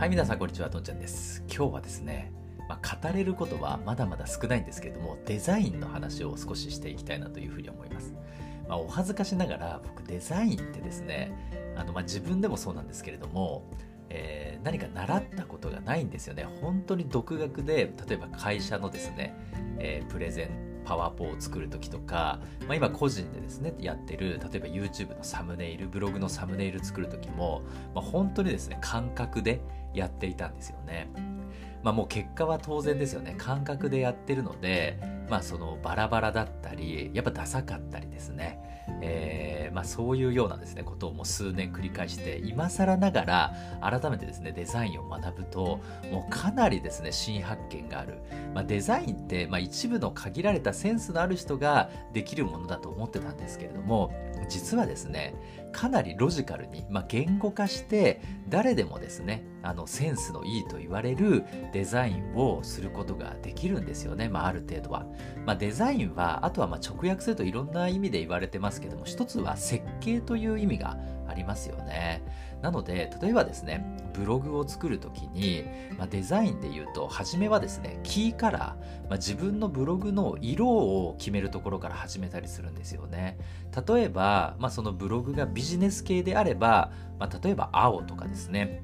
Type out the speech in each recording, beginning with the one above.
はい、皆さんこんにちは、どんちゃんです。今日はですね、まあ、語れることはまだまだ少ないんですけれども、デザインの話を少ししていきたいなというふうに思います。まあ、お恥ずかしながら、僕デザインってですね、あのまあ自分でもそうなんですけれども、えー何か習ったことがないんですよね。本当に独学で、例えば会社のですね、えープレゼン、パワポを作る時とか、まあ、今個人でですねやってる例えば YouTube のサムネイルブログのサムネイル作る時も、まあ、本当にですね感覚でやっていたんですよね。まあもう結果は当然ですよね感覚でやってるのでまあそのバラバラだったりやっぱダサかったりですね、えーまあそういうようなですねことをもう数年繰り返して今更ながら改めてですねデザインを学ぶともうかなりですね新発見がある、まあ、デザインって、まあ、一部の限られたセンスのある人ができるものだと思ってたんですけれども実はですねかなりロジカルに、ま、言語化して誰でもですねあのセンスのいいと言われるデザインをすることができるんですよね、まあ、ある程度は、まあ、デザインはあとはま直訳するといろんな意味で言われてますけども一つは設計という意味がありますよね。なので例えばですねブログを作るときに、まあ、デザインで言うと初めはですねキーカラー、まあ、自分のブログの色を決めるところから始めたりするんですよね。例えば、まあ、そのブログがビジネス系であれば、ま、例えば青とかですね。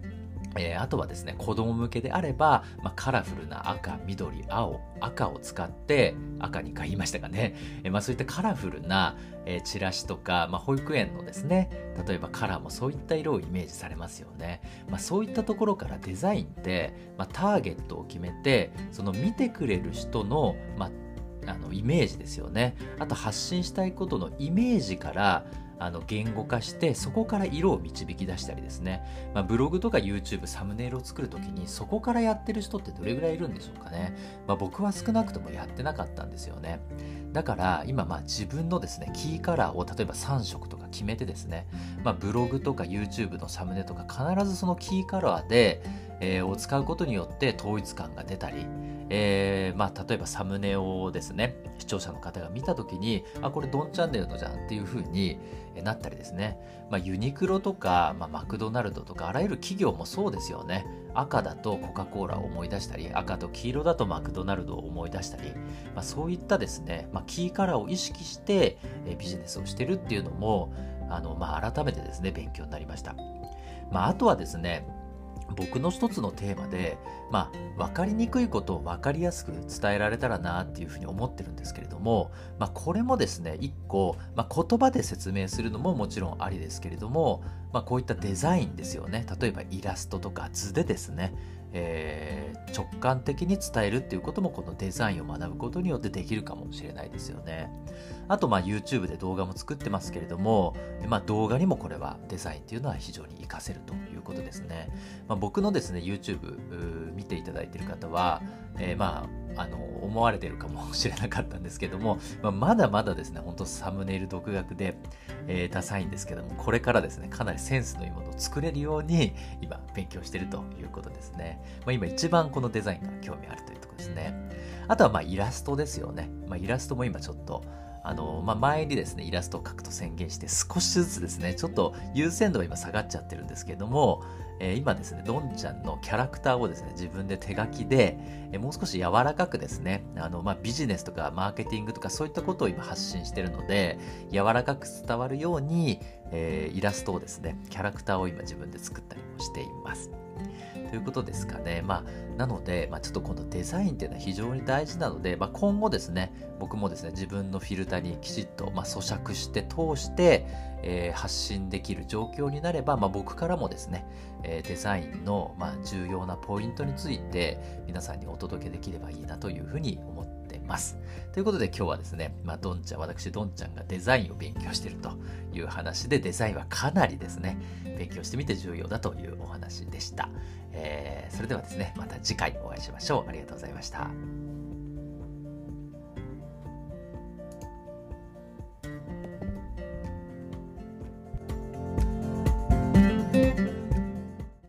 えーあとはですね、子供向けであれば、まあ、カラフルな赤、緑、青、赤を使って、赤に言いましたかね、えーまあ、そういったカラフルな、えーチラシとか、まあ、保育園のですね、例えばカラーもそういった色をイメージされますよね。まあ、そういったところからデザインって、まあ、ターゲットを決めて、その見てくれる人の、まあ、あのイメージですよね。あと発信したいことのイメージから、あの言語化してそこから色を導き出したりですね、まあ、ブログとか YouTube サムネイルを作るときにそこからやってる人ってどれぐらいいるんでしょうかね、まあ、僕は少なくともやってなかったんですよね。だから今まあ自分のですねキーカラーを例えば3色とか決めてですね、まあ、ブログとか YouTube のサムネとか必ずそのキーカラーで、えーを使うことによって統一感が出たり、えーまあ、例えばサムネをですね視聴者の方が見た時にあこれドンチャンネルのじゃんっていう風になったりですね、まあ、ユニクロとか、まあ、マクドナルドとかあらゆる企業もそうですよね。赤だとコカ・コーラを思い出したり赤と黄色だとマクドナルドを思い出したり、まあ、そういったですね、まあ、キーカラーを意識してえービジネスをしてるっていうのもあの、まあ、改めてですね勉強になりました、まあ、あとはですね僕の一つのテーマで、まあ、分かりにくいことを分かりやすく伝えられたらなっていうふうに思ってるんですけれども、まあ、これもですね一個、まあ、言葉で説明するのももちろんありですけれども、まあ、こういったデザインですよね。例えばイラストとか図でですね、えー直感的に伝えるっていうこともこのデザインを学ぶことによってできるかもしれないですよね。あとまあ YouTube で動画も作ってますけれども、まあ、動画にもこれはデザインっていうのは非常に活かせるということですね。まあ、僕のですね YouTube 見ていただいている方は、えーまああの思われてるかもしれなかったんですけども、まあ、まだまだですね本当サムネイル独学で、えーダサいんですけどもこれからですねかなりセンスのいいものを作れるように今勉強しているということですね、まあ、今一番このデザインから興味あるというところですね。あとはまあイラストですよね、まあ、イラストも今ちょっとあの、まあ、前にですね、イラストを描くと宣言して、少しずつですね、ちょっと優先度が今下がっちゃってるんですけれども、えー今ですね、どんちゃんのキャラクターをですね、自分で手書きで、えーもう少し柔らかくですね、あの、まあ、ビジネスとかマーケティングとかそういったことを今発信してるので、柔らかく伝わるように、えーイラストをですね、キャラクターを今自分で作ったりもしています。ということですかね。まあ、なので、まあ、ちょっとこのデザインっていうのは非常に大事なので、まあ、今後ですね、僕もですね、自分のフィルターにきちっと、まあ、咀嚼して通して、えー発信できる状況になれば、まあ、僕からもですね、えーデザインの、まあ、重要なポイントについて皆さんにお届けできればいいなというふうに思ってます。ということで今日はですね、まあ、どんちゃん、私どんちゃんがデザインを勉強しているという話で、デザインはかなりですね、勉強してみて重要だというお話でした。えーそれではですね、また次回お会いしましょう。ありがとうございました。